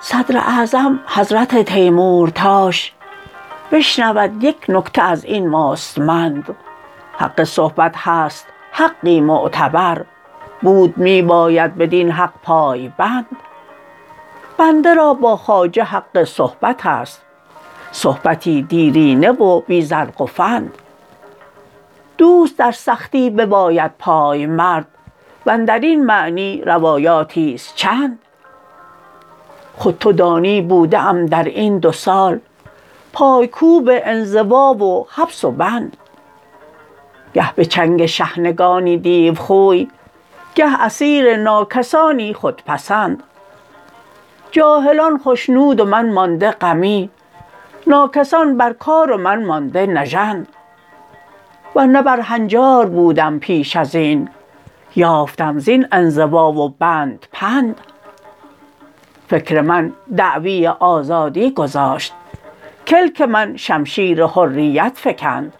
صدراعظم حضرت تیمورتاش بشنود یک نکته از این مستمند. حق صحبت هست حقی معتبر. بود می باید بدین حق پای بند بنده را با خواجه حق صحبت است. صحبتی دیرینه و بی زرق و فند دوست در سختی بباید پایمرد واندرین معنی روایاتیست چند. خود تو دانی بوده ام در این دو سال پایکوب انزوا و حبس و بند. گه به چنگ شحنگانی دیوخوی گه اسیر ناکسانی خودپسند جاهلان خشنود و من مانده غمی ناکسان بر کار و من مانده نژند ورنه بر هنجار بودم پیش ازین یافتم زین انزوا و بند پند. فکر من دعوی آزادی گذاشت کلک من شمشیر حریت فکند.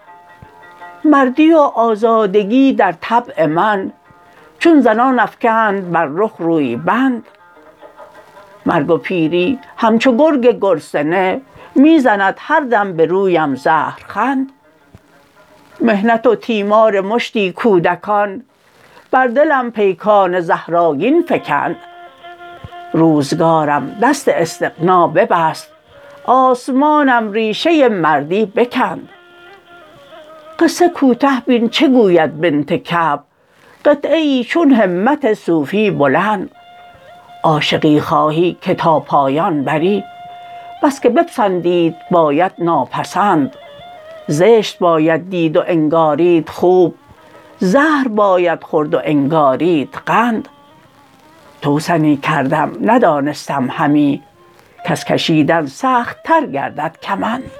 مردی و آزادگی در طبع من چون زنان افکند بر رخ روی بند. مرگ و پیری همچو گرگ گرسنه می زند هر دم به رویم زهرخند. محنت و تیمار مشتی کودکان بر دلم پیکان زهرآگین فکند. روزگارم دست استغنا ببست آسمانم ریشه مردی بکند. قصه کوته بین چه گوید بنت کعب؟ قطعه ای چون همت صوفی بلند. عاشقی خواهی که تا پایان بری. بس که بپسندید باید ناپسند. زشت باید دید و انگارید خوب. زهر باید خورد و انگارید قند. توسنی کردم ندانستم همی. کز کشیدن سخت تر گردد کمند.